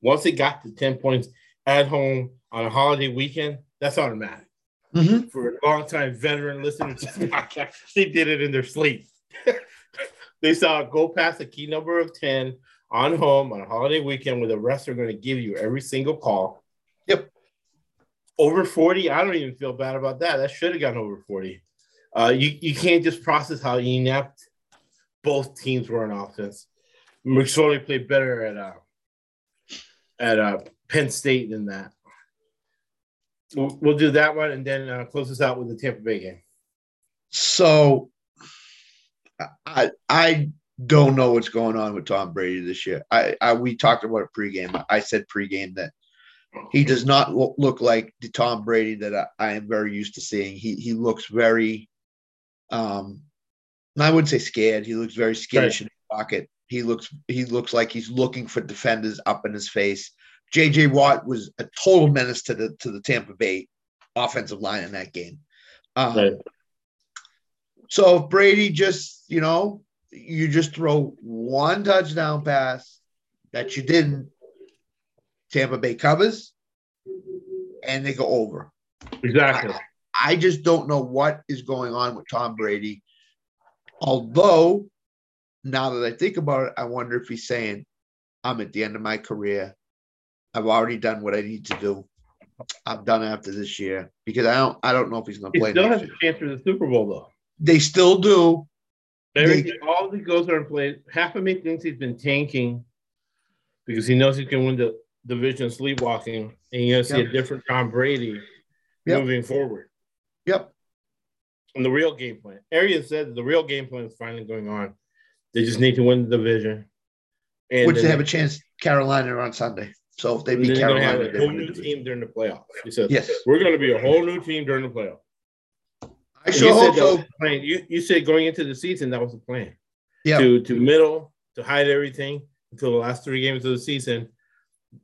Once it got to 10 points at home on a holiday weekend, that's automatic. mhm. for a long time veteran listeners to this podcast, they did it in their sleep. they saw go past a key number of 10 on home on a holiday weekend where the refs are going to give you every single call. Yep. Over 40, I don't even feel bad about that. That should have gone over 40. Uh, you, you can't just process how inept both teams were on offense. McSorley played better at uh, at uh, Penn State than that. We'll, we'll do that one and then uh, close this out with the Tampa Bay game. So I I don't know what's going on with Tom Brady this year. I, I we talked about it pregame. I said pregame that he does not look, look like the Tom Brady that I, I, am very used to seeing. He he looks very um I wouldn't say scared. He looks very skittish right. in the pocket. He looks he looks like he's looking for defenders up in his face. JJ Watt was a total menace to the to the Tampa Bay offensive line in that game. Um, right. So if Brady just, you know, you just throw one touchdown pass that you didn't, Tampa Bay covers and they go over. Exactly. I, I just don't know what is going on with Tom Brady. Although, now that I think about it, I wonder if he's saying, I'm at the end of my career. I've already done what I need to do. I'm done after this year because I don't I don't know if he's going to play. He still has year. a chance for the Super Bowl though. They still do. Everything, they, all the goes are in play. Half of me thinks he's been tanking because he knows he can win the division sleepwalking, and you're gonna see yep. a different Tom Brady yep. moving forward. Yep. And the real game plan. Arian said the real game plan is finally going on. They just need to win the division. And Which they have a chance Carolina on Sunday. So if they beat Carolina, a whole new team during the playoffs. He said, "Yes, we're going to be a whole new team during the playoffs." I sure hope so. Plan. You you said going into the season that was the plan. Yeah. To to middle to hide everything until the last three games of the season,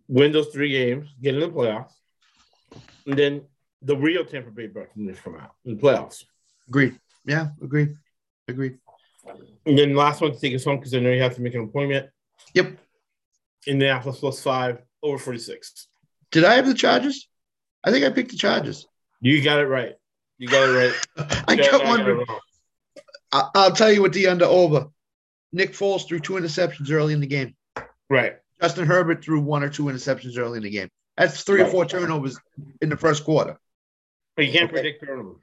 win those three games, get in the playoffs, and then the real Tampa Bay Buccaneers come out in the playoffs. Agreed. Yeah, agreed. Agreed. And then last one to take us home because I know you have to make an appointment. Yep. Indianapolis plus five over 46. Did I have the Chargers? I think I picked the Chargers. You got it right. You got it right. I got one. I'll tell you what the under over. Nick Foles threw two interceptions early in the game. Right. Justin Herbert threw one or two interceptions early in the game. That's three right. or four turnovers in the first quarter. But you can't okay. predict turnovers.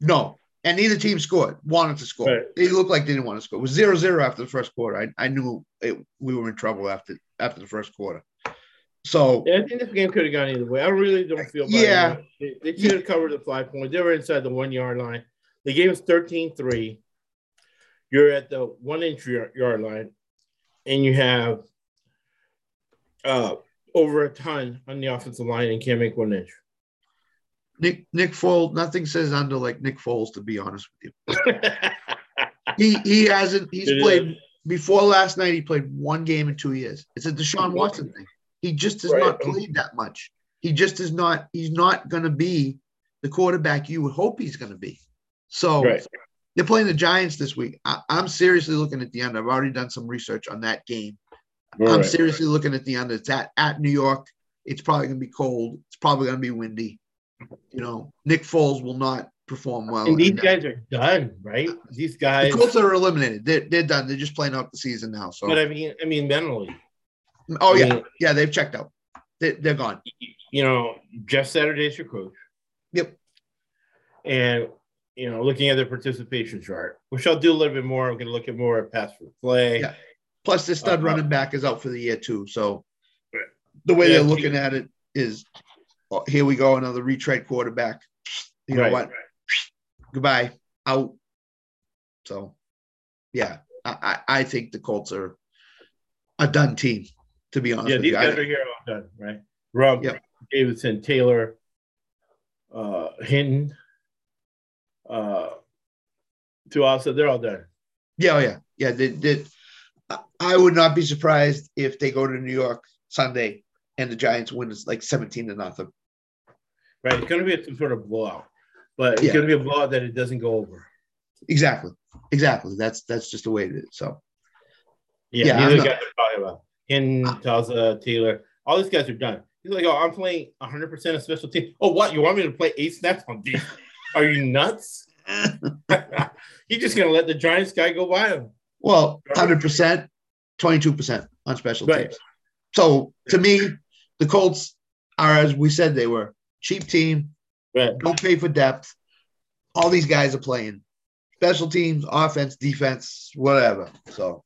No. And neither team scored, wanted to score. Right. They looked like they didn't want to score. It was 0 0 after the first quarter. I, I knew it, we were in trouble after after the first quarter. So yeah, I think this game could have gone either way. I really don't feel bad. Yeah. They, they should have covered the five points. They were inside the one yard line. The game is 13 3. You're at the one inch yard line, and you have uh, over a ton on the offensive line and can't make one inch. Nick Nick Foles, nothing says under like Nick Foles, to be honest with you. he he hasn't he's it played is. before last night, he played one game in two years. It's a Deshaun Watson thing. He just has right. not played that much. He just is not, he's not going to be the quarterback you would hope he's going to be. So right. they're playing the Giants this week. I, am seriously looking at the end. I've already done some research on that game. All I'm right. seriously looking at the end. It's at, at New York. It's probably going to be cold. It's probably going to be windy. You know, Nick Foles will not perform well. And these guys are done, right? These guys. The Colts are eliminated. They're, they're done. They're just playing out the season now. So, but I mean, I mean, mentally, Oh I yeah, mean, yeah, they've checked out. They, they're gone. You know, Jeff Saturday's your coach. Yep. And you know, looking at their participation chart, which I'll do a little bit more. I'm going to look at more at pass for play. Yeah. Plus, the stud uh, running back is out for the year too. So the way yeah, they're looking at it is, oh, here we go, another retread quarterback. You know right, what? Right. Goodbye, out. So, yeah, I, I think the Colts are a done team to be honest. Yeah, these guys are here all done, right? Rob yep. Davidson, Taylor, uh, Hinton, uh, to also they're all done. Yeah, oh yeah, yeah. They, they, I would not be surprised if they go to New York Sunday and the Giants win it's like seventeen to nothing. Right, it's going to be some sort of blowout, but it's yeah. going to be a blowout that it doesn't go over. Exactly, exactly. That's that's just the way it is. So, yeah, yeah neither guys are talking about. Ken ah. Taza, uh, Taylor, all these guys are done. He's like, oh, I'm playing 100% of special teams. Oh, what? You want me to play eight snaps on defense? Are you nuts? He's just going to let the Giants guy go by him. Well, 100%, 22% on special right. teams. So to me, the Colts are, as we said, they were cheap team. Right. Don't pay for depth. All these guys are playing. special teams, offense, defense, whatever. So,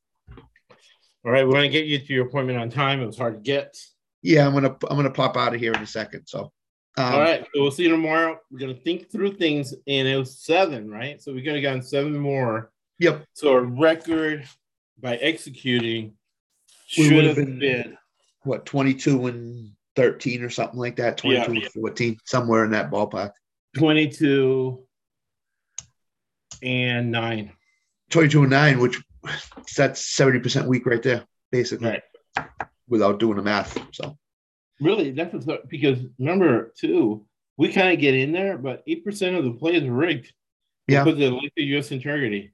all right, we're gonna get you to your appointment on time. It was hard to get. Yeah, I'm gonna I'm gonna pop out of here in a second. So, um, all right, so we'll see you tomorrow. We're gonna think through things, and it was seven, right? So we could have gotten seven more. Yep. So a record by executing should have been, been, what 22 and 13 or something like that 22 yeah. 14 somewhere in that ballpark 22 and 9 22 and 9 which that's 70% week right there basically right. without doing the math so really that's because remember too we kind of get in there but 8% of the plays are rigged yeah because they like the U.S. integrity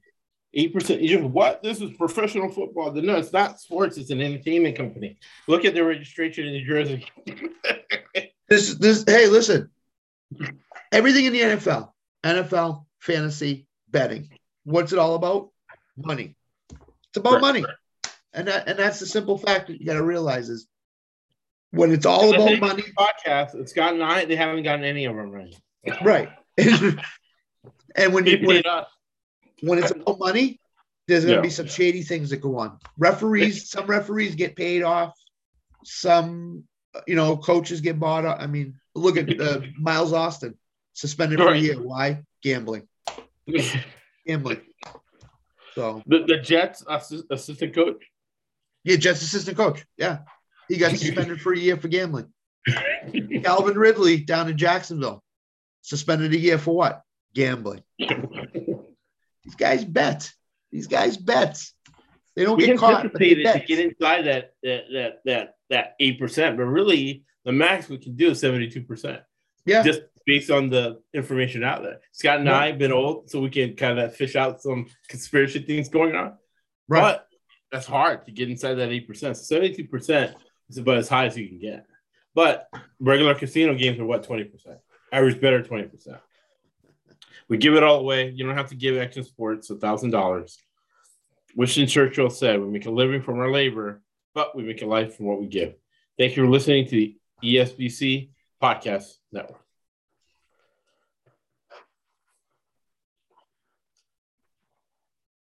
Eight percent. You just what? This is professional football. No, it's not sports. It's an entertainment company. Look at the registration in New Jersey. this this. Hey, listen. Everything in the NFL, NFL fantasy betting. What's it all about? Money. It's about right, money, right. and that and that's the simple fact that you got to realize is when it's all about money. Podcast. It's gotten nine. They haven't gotten any of them right. Right. and when you when, when it's about money, there's going to yeah. be some shady things that go on. Referees, some referees get paid off. Some, you know, coaches get bought up. I mean, look at uh, Miles Austin suspended for a year. Why? Gambling. Gambling. So the, the Jets assist, assistant coach. Yeah, Jets assistant coach. Yeah, he got suspended for a year for gambling. Calvin Ridley down in Jacksonville suspended a year for what? Gambling. These guys bet. These guys bet. They don't we get caught. But they bet. to get inside that that that that that eight percent, but really the max we can do is seventy two percent. Yeah, just based on the information out there. Scott and yeah. I have been old, so we can kind of fish out some conspiracy things going on. Right. But that's hard to get inside that eight percent. So seventy two percent is about as high as you can get. But regular casino games are what twenty percent. Average better twenty percent. We give it all away. You don't have to give Action Sports a thousand dollars. Winston Churchill said, "We make a living from our labor, but we make a life from what we give." Thank you for listening to the ESBC Podcast Network.